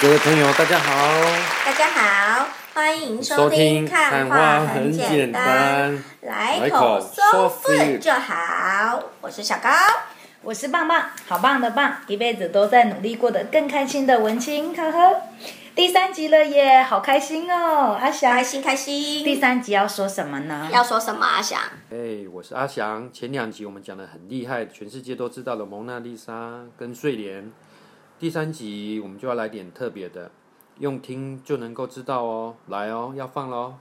各位朋友，大家好！大家好，欢迎收听《看画很简单》，单来口 so food 就好。我是小高，我是棒棒，好棒的棒，一辈子都在努力过得更开心的文青，呵呵。第三集了耶，好开心哦，阿翔，开心开心。第三集要说什么呢？要说什么，阿翔？哎，hey, 我是阿翔。前两集我们讲的很厉害，全世界都知道的蒙娜丽莎跟睡莲。第三集我们就要来点特别的，用听就能够知道哦。来哦，要放喽！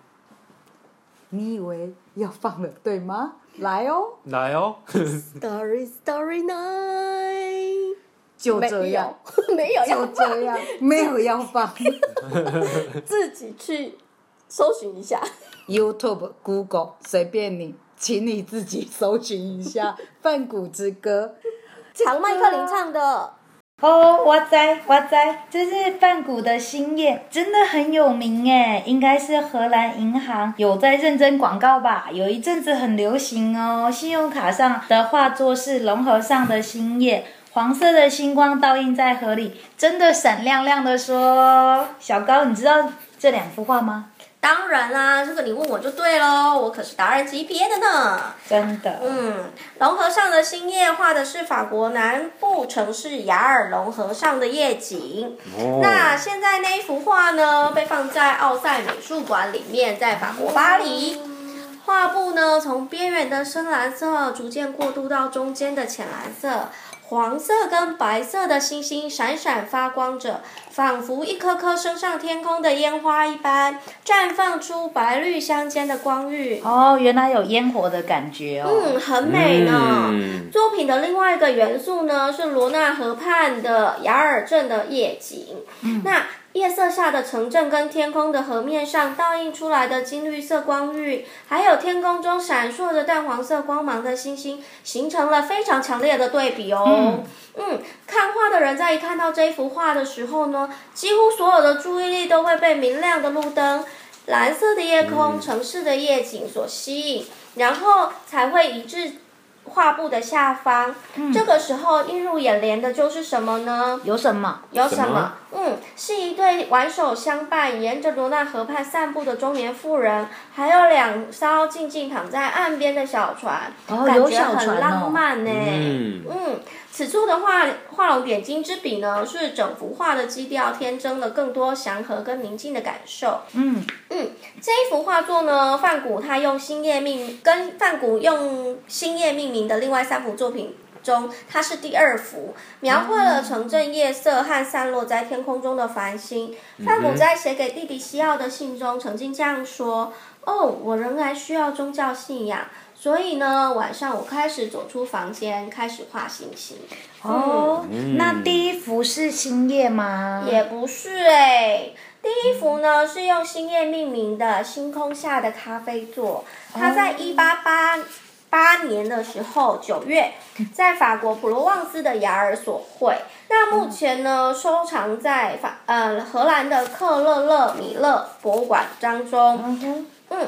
你以为要放了对吗？来哦，来哦。Story Story Night，就这样，没有，就这样，没有要放，自己去搜寻一下 YouTube、Google，随便你，请你自己搜寻一下《梵谷之歌》，长麦克林唱的。哦，哇塞，哇塞，这是梵谷的新叶，真的很有名诶，应该是荷兰银行有在认真广告吧？有一阵子很流行哦，信用卡上的画作是龙和尚的新叶，黄色的星光倒映在河里，真的闪亮亮的说。小高，你知道这两幅画吗？当然啦，这个你问我就对喽，我可是达人级别的呢。真的。嗯，龙和尚的新叶画的是法国南部城市雅尔龙河上的夜景。哦。那现在那一幅画呢，被放在奥赛美术馆里面，在法国巴黎。画布呢，从边缘的深蓝色逐渐过渡到中间的浅蓝色。黄色跟白色的星星闪闪发光着，仿佛一颗颗升上天空的烟花一般，绽放出白绿相间的光晕。哦，原来有烟火的感觉哦。嗯，很美呢。嗯、作品的另外一个元素呢，是罗纳河畔的雅尔镇的夜景。嗯，那。夜色下的城镇跟天空的河面上倒映出来的金绿色光晕，还有天空中闪烁着淡黄色光芒的星星，形成了非常强烈的对比哦。嗯，嗯，看画的人在一看到这幅画的时候呢，几乎所有的注意力都会被明亮的路灯、蓝色的夜空、城市的夜景所吸引，然后才会一致。画布的下方，嗯、这个时候映入眼帘的就是什么呢？有什么？有什么？什么嗯，是一对挽手相伴，沿着罗纳河畔散步的中年妇人，还有两艘静静躺在岸边的小船，哦、感觉很浪漫呢。嗯。嗯此处的画画龙点睛之笔呢，是整幅画的基调添增了更多祥和跟宁静的感受。嗯嗯，这一幅画作呢，范谷他用星夜命跟范谷用星夜命名的另外三幅作品中，它是第二幅，描绘了城镇夜色和散落在天空中的繁星。范谷在写给弟弟西奥的信中曾经这样说：“哦，我仍然需要宗教信仰。”所以呢，晚上我开始走出房间，开始画星星。哦，嗯、那第一幅是星夜吗？也不是哎、欸，第一幅呢是用星夜命名的《星空下的咖啡座》，它在一八八八年的时候九月，在法国普罗旺斯的雅尔所绘。那目前呢，收藏在法呃荷兰的克勒勒米勒博物馆当中。嗯。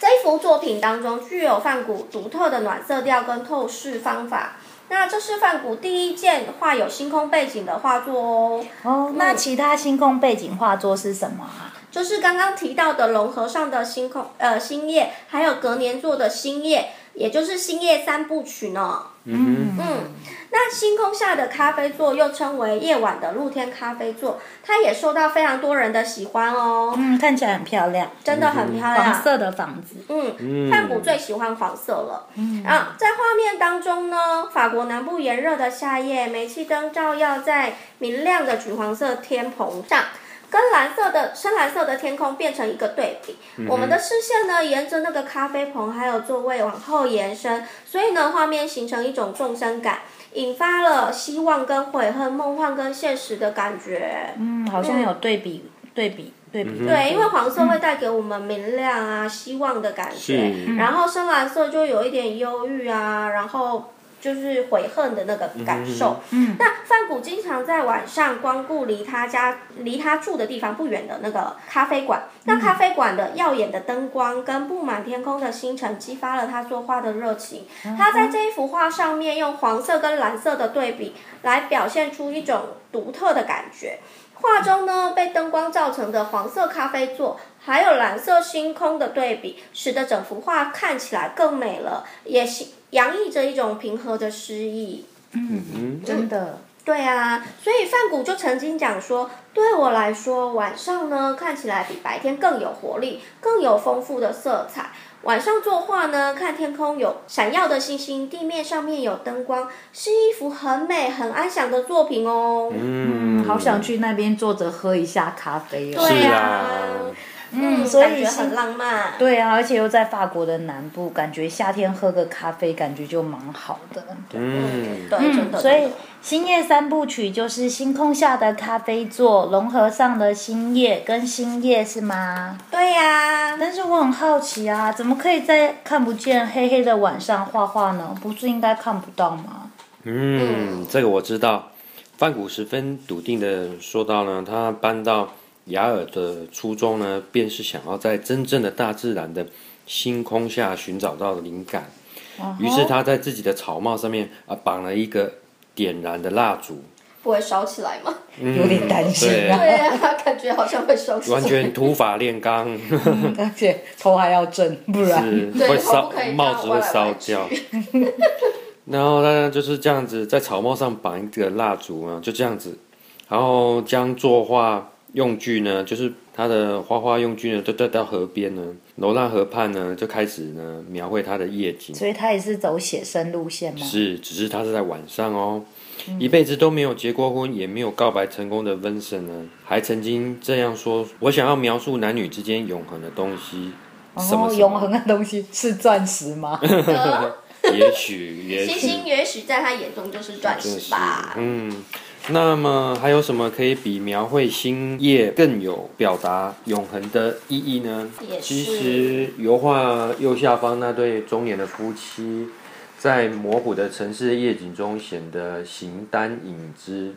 这一幅作品当中具有梵谷独特的暖色调跟透视方法。那这是梵谷第一件画有星空背景的画作哦。哦，那其他星空背景画作是什么啊？就是刚刚提到的龙和尚的星空呃星夜，还有隔年做的星夜，也就是星夜三部曲呢。嗯嗯。那星空下的咖啡座又称为夜晚的露天咖啡座，它也受到非常多人的喜欢哦。嗯，看起来很漂亮，真的很漂亮。黄色的房子。嗯，梵谷最喜欢黄色了。嗯。啊，在画面当中呢，法国南部炎热的夏夜，煤气灯照耀在明亮的橘黄色天棚上。跟蓝色的深蓝色的天空变成一个对比，嗯、我们的视线呢，沿着那个咖啡棚还有座位往后延伸，所以呢，画面形成一种纵深感，引发了希望跟悔恨、梦幻跟现实的感觉。嗯，好像有对比，嗯、对比，对比。对，因为黄色会带给我们明亮啊、嗯、希望的感觉，然后深蓝色就有一点忧郁啊，然后就是悔恨的那个感受。嗯，那范谷经常在晚上光顾离他家、离他住的地方不远的那个咖啡馆。那咖啡馆的耀眼的灯光跟布满天空的星辰，激发了他作画的热情。他在这一幅画上面用黄色跟蓝色的对比，来表现出一种独特的感觉。画中呢，被灯光造成的黄色咖啡座，还有蓝色星空的对比，使得整幅画看起来更美了，也洋溢着一种平和的诗意。嗯嗯，真的。对啊，所以范谷就曾经讲说，对我来说，晚上呢看起来比白天更有活力，更有丰富的色彩。晚上作画呢，看天空有闪耀的星星，地面上面有灯光，是一幅很美、很安详的作品哦。嗯，好想去那边坐着喝一下咖啡哦。对啊。嗯，所以很浪漫。对啊，而且又在法国的南部，感觉夏天喝个咖啡，感觉就蛮好的。嗯，对，真的。所以星夜三部曲就是星空下的咖啡座，龙河上的星夜跟星夜是吗？对呀、啊。但是我很好奇啊，怎么可以在看不见黑黑的晚上画画呢？不是应该看不到吗？嗯，这个我知道。梵谷十分笃定的说到呢，他搬到。雅尔的初衷呢，便是想要在真正的大自然的星空下寻找到灵感。于是他在自己的草帽上面啊绑了一个点燃的蜡烛，不会烧起来吗？嗯、有点担心啊。对啊，感觉好像会烧起来。完全土法炼钢，而且头还要正，不然会烧，帽子会烧掉。然后呢，就是这样子，在草帽上绑一个蜡烛啊，就这样子，然后将作画。用具呢，就是他的花花用具呢，都带到河边呢，罗纳河畔呢，就开始呢描绘他的夜景。所以他也是走写生路线吗？是，只是他是在晚上哦。嗯、一辈子都没有结过婚，也没有告白成功的 Vincent 呢，还曾经这样说：“我想要描述男女之间永恒的东西。哦”什么永恒的东西是钻石吗？也许，也许，星星也许在他眼中就是钻石吧。嗯。那么还有什么可以比描绘星夜更有表达永恒的意义呢？其实油画右下方那对中年的夫妻，在模糊的城市夜景中显得形单影只。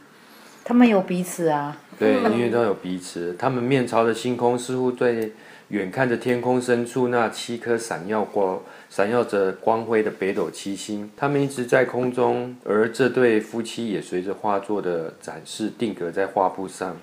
他们有彼此啊。对，因为都有彼此。他们面朝着星空，似乎对远看着天空深处那七颗闪耀光。闪耀着光辉的北斗七星，他们一直在空中，而这对夫妻也随着画作的展示定格在画布上。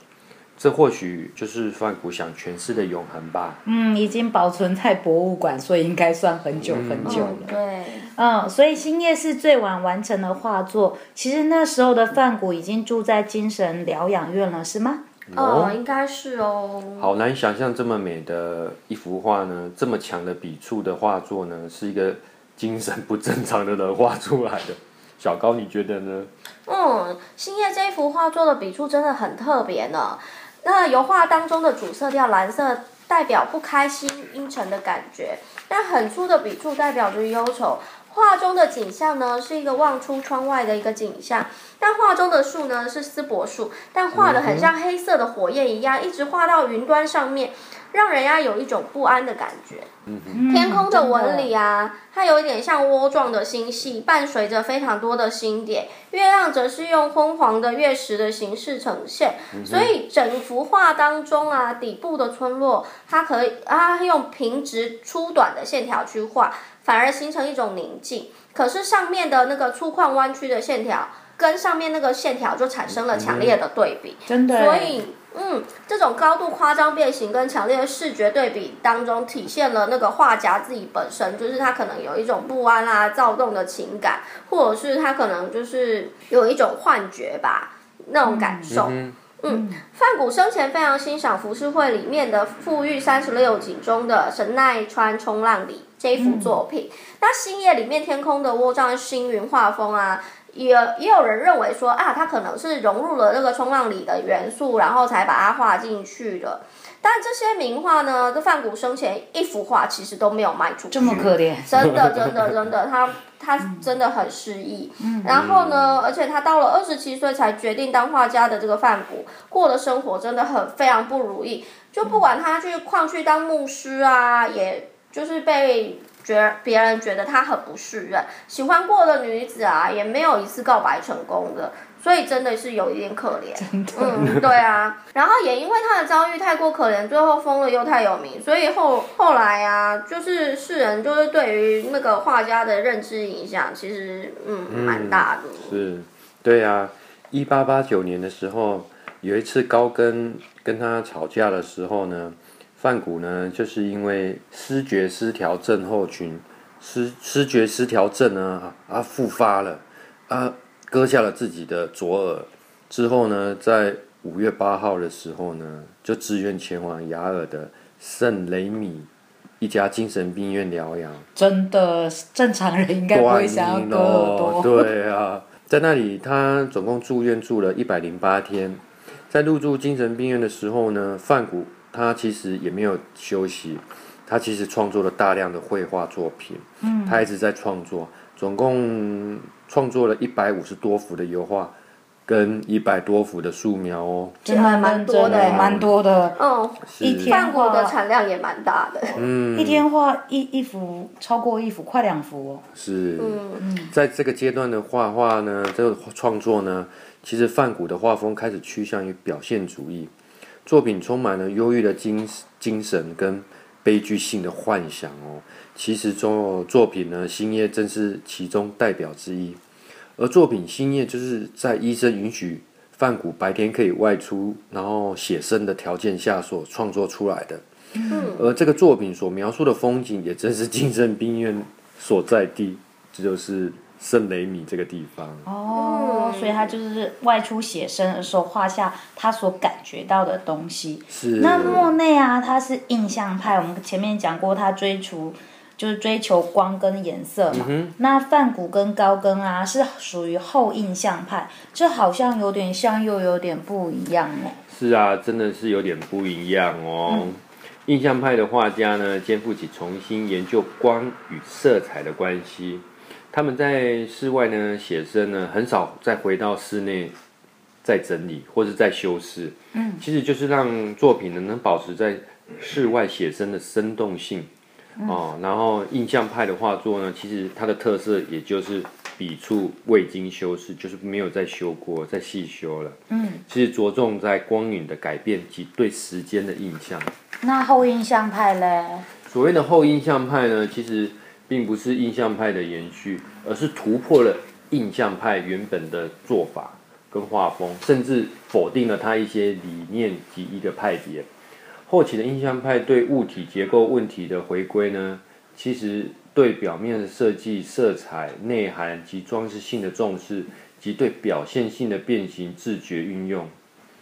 这或许就是范谷想诠释的永恒吧。嗯，已经保存在博物馆，所以应该算很久很久了。嗯、对，嗯，所以星夜是最晚完成的画作。其实那时候的范谷已经住在精神疗养院了，是吗？哦，哦，应该是哦。好难想象这么美的一幅画呢，这么强的笔触的画作呢，是一个精神不正常的人画出来的。小高，你觉得呢？嗯，星夜这一幅画作的笔触真的很特别呢。那油画当中的主色调蓝色代表不开心、阴沉的感觉，但很粗的笔触代表着忧愁。画中的景象呢，是一个望出窗外的一个景象，但画中的树呢是丝柏树，但画的很像黑色的火焰一样，一直画到云端上面，让人家有一种不安的感觉。嗯、天空的纹理啊，它有一点像窝状的星系，伴随着非常多的星点。月亮则是用昏黄的月食的形式呈现，嗯、所以整幅画当中啊，底部的村落，它可以啊用平直粗短的线条去画。反而形成一种宁静，可是上面的那个粗犷弯曲的线条，跟上面那个线条就产生了强烈的对比。真的。所以，嗯，这种高度夸张变形跟强烈的视觉对比当中，体现了那个画家自己本身，就是他可能有一种不安啊、躁动的情感，或者是他可能就是有一种幻觉吧，那种感受。嗯嗯，梵谷生前非常欣赏浮世绘里面的《富裕三十六景》中的神奈川冲浪里这一幅作品。嗯、那星夜里面天空的窝状星云画风啊，也也有人认为说啊，他可能是融入了那个冲浪里的元素，然后才把它画进去的。但这些名画呢，这范谷生前一幅画其实都没有卖出去，这么可怜，真的真的真的，他他真的很失意。嗯、然后呢，而且他到了二十七岁才决定当画家的这个范谷，过的生活真的很非常不如意。就不管他去矿区当牧师啊，也就是被觉别人觉得他很不适任，喜欢过的女子啊，也没有一次告白成功的。所以真的是有一点可怜，嗯，对啊，然后也因为他的遭遇太过可怜，最后疯了又太有名，所以后后来啊，就是世人就是对于那个画家的认知影响，其实嗯蛮大的。是，对啊，一八八九年的时候，有一次高更跟他吵架的时候呢，梵谷呢就是因为失觉失调症候群，失失觉失调症呢啊复发了啊。割下了自己的左耳之后呢，在五月八号的时候呢，就自愿前往雅尔的圣雷米一家精神病院疗养。真的，正常人应该不会想要割耳朵。对啊，在那里他总共住院住了一百零八天。在入住精神病院的时候呢，范谷他其实也没有休息，他其实创作了大量的绘画作品。嗯，他一直在创作。总共创作了一百五十多幅的油画，跟一百多幅的素描哦，真的蛮多的，蛮多的。嗯，一天的产量也蛮大的。嗯，一天画一一幅，超过一幅，快两幅哦。是，嗯，在这个阶段的画画呢，这个创作呢，其实范谷的画风开始趋向于表现主义，作品充满了忧郁的精精神跟悲剧性的幻想哦。其实作作品呢，《星夜》正是其中代表之一。而作品《星夜》就是在医生允许范谷白天可以外出，然后写生的条件下所创作出来的。嗯。而这个作品所描述的风景，也正是精神病院所在地，这就是圣雷米这个地方。哦，所以他就是外出写生的时候画下他所感觉到的东西。是。那莫内啊，他是印象派，我们前面讲过，他追逐。就是追求光跟颜色嘛。嗯、那梵谷跟高更啊，是属于后印象派，这好像有点像，又有点不一样哦。是啊，真的是有点不一样哦。嗯、印象派的画家呢，肩负起重新研究光与色彩的关系。他们在室外呢写生呢，很少再回到室内再整理或者再修饰。嗯，其实就是让作品呢能保持在室外写生的生动性。哦，然后印象派的画作呢，其实它的特色也就是笔触未经修饰，就是没有再修过、再细修了。嗯，其实着重在光影的改变及对时间的印象。那后印象派嘞？所谓的后印象派呢，其实并不是印象派的延续，而是突破了印象派原本的做法跟画风，甚至否定了它一些理念及一个派别。后期的印象派对物体结构问题的回归呢，其实对表面的设计、色彩、内涵及装饰性的重视，及对表现性的变形自觉运用。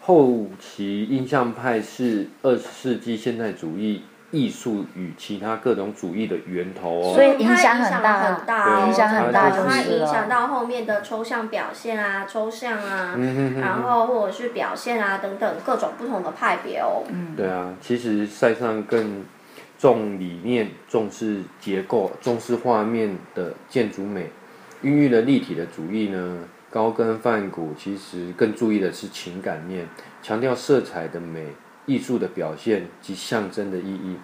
后期印象派是二十世纪现代主义艺术与其他各种主义的源头哦，所以影响很大很大，影响很大，它影响到后面的抽象表现啊，抽象啊，然后或者是表现啊等等各种不同的派别哦。嗯，对啊，其实塞尚更重理念，重视结构，重视画面的建筑美，孕育了立体的主义呢。高跟、梵谷其实更注意的是情感面，强调色彩的美。艺术的表现及象征的意义，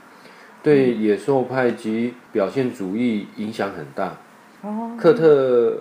对野兽派及表现主义影响很大。克特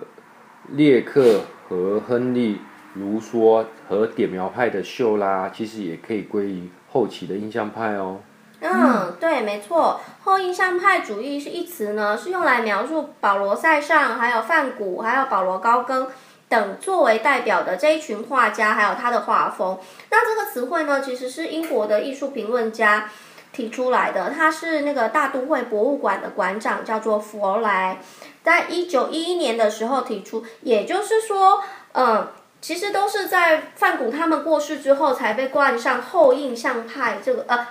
列克和亨利卢梭和点描派的秀拉，其实也可以归于后期的印象派哦。嗯，对，没错。后印象派主义是一词呢，是用来描述保罗·塞尚、还有梵谷、还有保罗·高更。等作为代表的这一群画家，还有他的画风，那这个词汇呢，其实是英国的艺术评论家提出来的。他是那个大都会博物馆的馆长，叫做弗莱，在一九一一年的时候提出。也就是说，嗯，其实都是在梵谷他们过世之后，才被冠上后印象派这个呃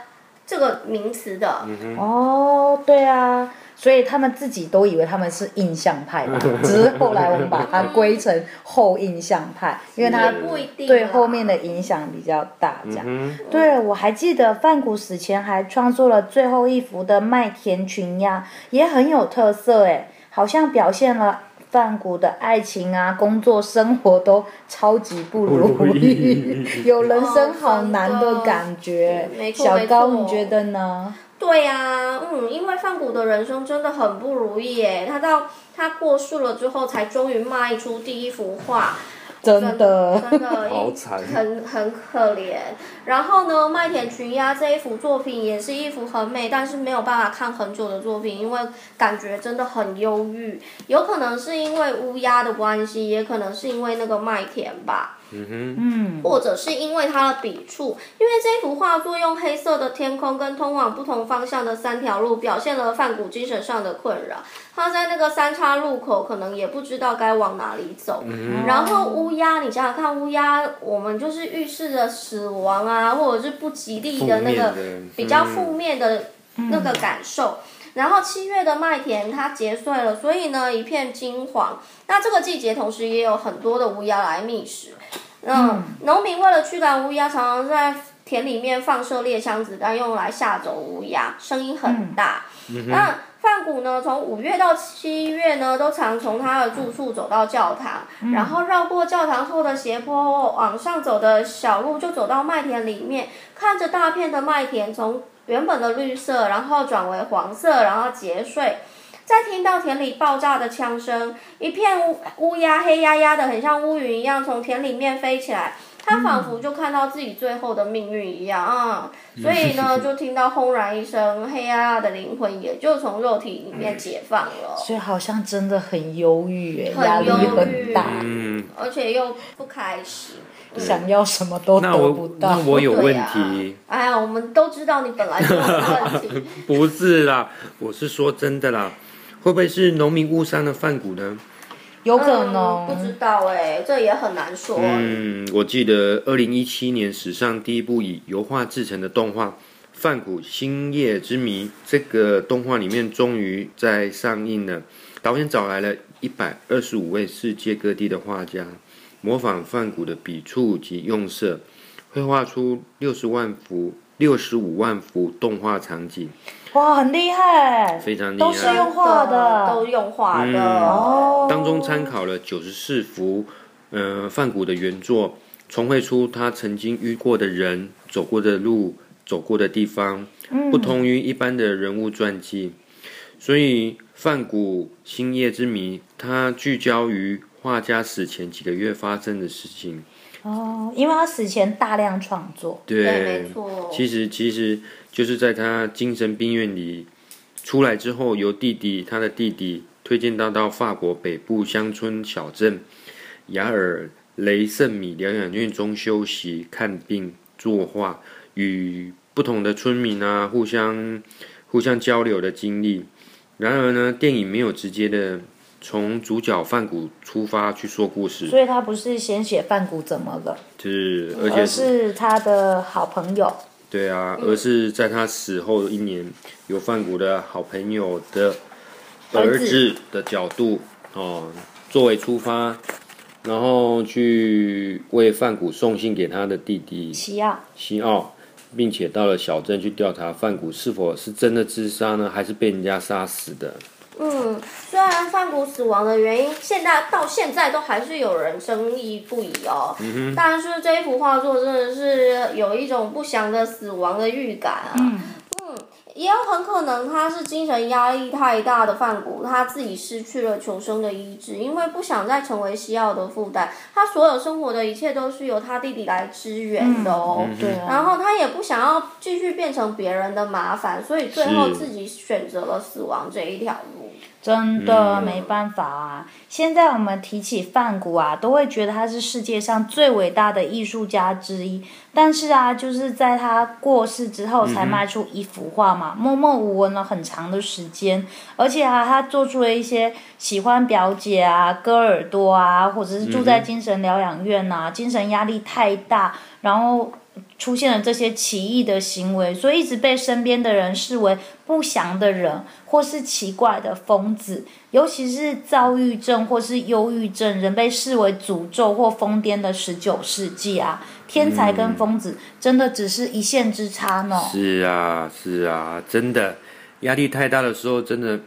这个名词的。嗯、哦，对啊。所以他们自己都以为他们是印象派吧，只是后来我们把它归成后印象派，因为它对后面的影响比较大。这样，对，我还记得范谷死前还创作了最后一幅的麦田群鸭，也很有特色诶，好像表现了范谷的爱情啊、工作、生活都超级不如意，有人生好难的感觉。小高，你觉得呢？对呀、啊，嗯，因为范谷的人生真的很不如意耶，他到他过世了之后，才终于卖出第一幅画。真的，真的 好惨，很很可怜。然后呢，麦田群鸭这一幅作品也是一幅很美，但是没有办法看很久的作品，因为感觉真的很忧郁。有可能是因为乌鸦的关系，也可能是因为那个麦田吧。嗯哼，嗯，或者是因为它的笔触，因为这幅画作用黑色的天空跟通往不同方向的三条路，表现了梵谷精神上的困扰。他在那个三岔路口，可能也不知道该往哪里走。嗯、然后乌鸦，你想想看，乌鸦，我们就是预示着死亡啊，或者是不吉利的那个比较负面的那个感受。嗯、然后七月的麦田它结穗了，所以呢一片金黄。那这个季节同时也有很多的乌鸦来觅食。嗯，农民为了驱赶乌鸦，常常在田里面放射猎枪子弹，用来吓走乌鸦，声音很大。嗯、那范谷呢，从五月到七月呢，都常从他的住处走到教堂，嗯、然后绕过教堂后的斜坡，往上走的小路，就走到麦田里面，看着大片的麦田从原本的绿色，然后转为黄色，然后结穗。再听到田里爆炸的枪声，一片乌乌鸦黑压压的，很像乌云一样从田里面飞起来。他仿佛就看到自己最后的命运一样啊！嗯、所以呢，就听到轰然一声，黑压压的灵魂也就从肉体里面解放了。所以好像真的很忧郁，很忧郁，压力很大，嗯，而且又不开心，嗯、想要什么都得不到。那我，那我有问题。啊、哎呀，我们都知道你本来就有问题。不是啦，我是说真的啦。会不会是农民误伤了范谷呢？有可能，嗯、不知道哎，这也很难说。嗯，我记得二零一七年史上第一部以油画制成的动画《范谷星夜之谜》，这个动画里面终于在上映了。导演找来了一百二十五位世界各地的画家，模仿梵谷的笔触及用色，绘画出六十万幅、六十五万幅动画场景。哇，很厉害，非常厉害，都是用画的，都用画的。嗯、哦，当中参考了九十四幅，呃，梵谷的原作，重绘出他曾经遇过的人、走过的路、走过的地方，嗯、不同于一般的人物传记。所以，梵谷《星夜之谜》，它聚焦于画家死前几个月发生的事情。哦，因为他死前大量创作，对，对，没错。其实，其实就是在他精神病院里出来之后，由弟弟他的弟弟推荐他到法国北部乡村小镇雅尔雷圣米疗养院中休息、看病、作画，与不同的村民啊互相互相交流的经历。然而呢，电影没有直接的。从主角范谷出发去说故事，所以他不是先写范谷怎么了，是而且是，他的好朋友。对啊，而是在他死后一年，由范谷的好朋友的儿子的角度哦，作为出发，然后去为范谷送信给他的弟弟西奥，西奥，并且到了小镇去调查范谷是否是真的自杀呢，还是被人家杀死的。嗯，虽然范谷死亡的原因，现在到现在都还是有人争议不已哦。嗯。但是这一幅画作真的是有一种不祥的死亡的预感啊。嗯。嗯，也有很可能他是精神压力太大的范谷，他自己失去了求生的意志，因为不想再成为西奥的负担。他所有生活的一切都是由他弟弟来支援的哦。嗯、对。然后他也不想要继续变成别人的麻烦，所以最后自己选择了死亡这一条路。真的没办法啊！现在我们提起梵谷啊，都会觉得他是世界上最伟大的艺术家之一。但是啊，就是在他过世之后才卖出一幅画嘛，默默无闻了很长的时间。而且啊，他做出了一些喜欢表姐啊、割耳朵啊，或者是住在精神疗养院呐、啊，精神压力太大，然后。出现了这些奇异的行为，所以一直被身边的人视为不祥的人，或是奇怪的疯子。尤其是躁郁症或是忧郁症，人被视为诅咒或疯癫的十九世纪啊，天才跟疯子真的只是一线之差呢。是啊，是啊，真的，压力太大的时候，真的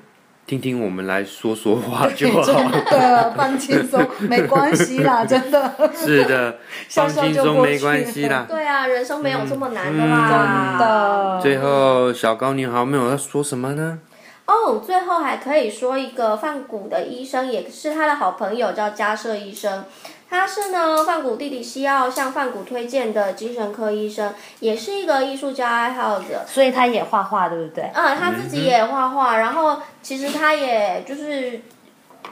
听听我们来说说话就好。真的放轻松，没关系啦，真的。是的，放轻松没关系啦。对啊，人生没有这么难的啦。真的。最后，小高你好，没有要说什么呢？哦，最后还可以说一个放蛊的医生，也是他的好朋友，叫加舍医生。他是呢，范谷弟弟西奥向范谷推荐的精神科医生，也是一个艺术家爱好者，所以他也画画，对不对？嗯，他自己也画画，然后其实他也就是，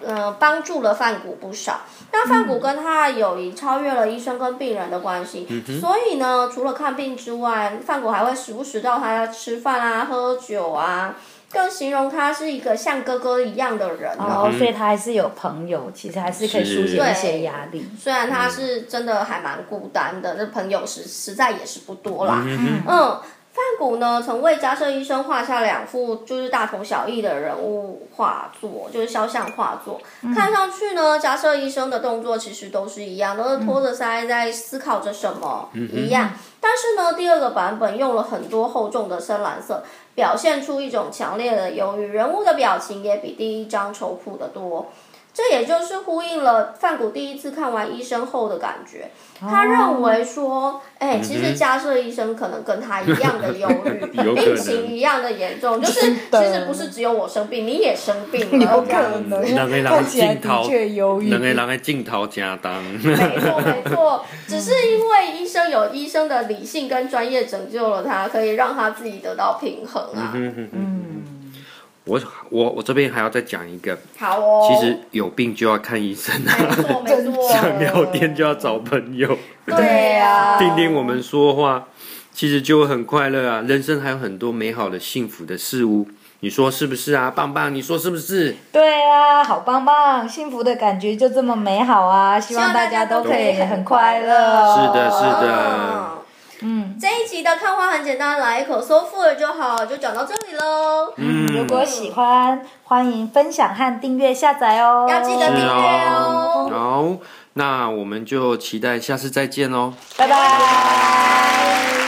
嗯，帮助了范谷不少。那范谷跟他的友谊超越了医生跟病人的关系，嗯、所以呢，除了看病之外，范谷还会时不时到他家吃饭啊、喝酒啊。更形容他是一个像哥哥一样的人，然后所以他还是有朋友，其实还是可以疏解一些压力。虽然他是真的还蛮孤单的，那朋友实实在也是不多啦。嗯，嗯，梵谷呢，曾为加贺医生画下两幅就是大同小异的人物画作，就是肖像画作。嗯、看上去呢，加贺医生的动作其实都是一样，都是托着腮在思考着什么一样。嗯、但是呢，第二个版本用了很多厚重的深蓝色。表现出一种强烈的忧郁，人物的表情也比第一张愁苦得多。这也就是呼应了范谷第一次看完医生后的感觉。他认为说，哎、欸，其实加设医生可能跟他一样的忧郁，病情一样的严重，就是其实不是只有我生病，你也生病了。有可能，两个人镜头，两个人的镜头加当。没错没 错，只是因为医生有医生的理性跟专业拯救了他，可以让他自己得到平衡啊。嗯。我我我这边还要再讲一个，好哦。其实有病就要看医生啊，没错没错。想聊天就要找朋友，对呀、啊。听听我们说话，其实就会很快乐啊。人生还有很多美好的、幸福的事物，你说是不是啊？棒棒，你说是不是？对啊，好棒棒，幸福的感觉就这么美好啊！希望大家都可以很快乐。是的，是的。嗯，这一集的看花很简单，来一口 soul food 就好，就讲到这里喽。嗯，如果喜欢，欢迎分享和订阅下载哦，要记得订阅哦。好，那我们就期待下次再见喽，拜拜。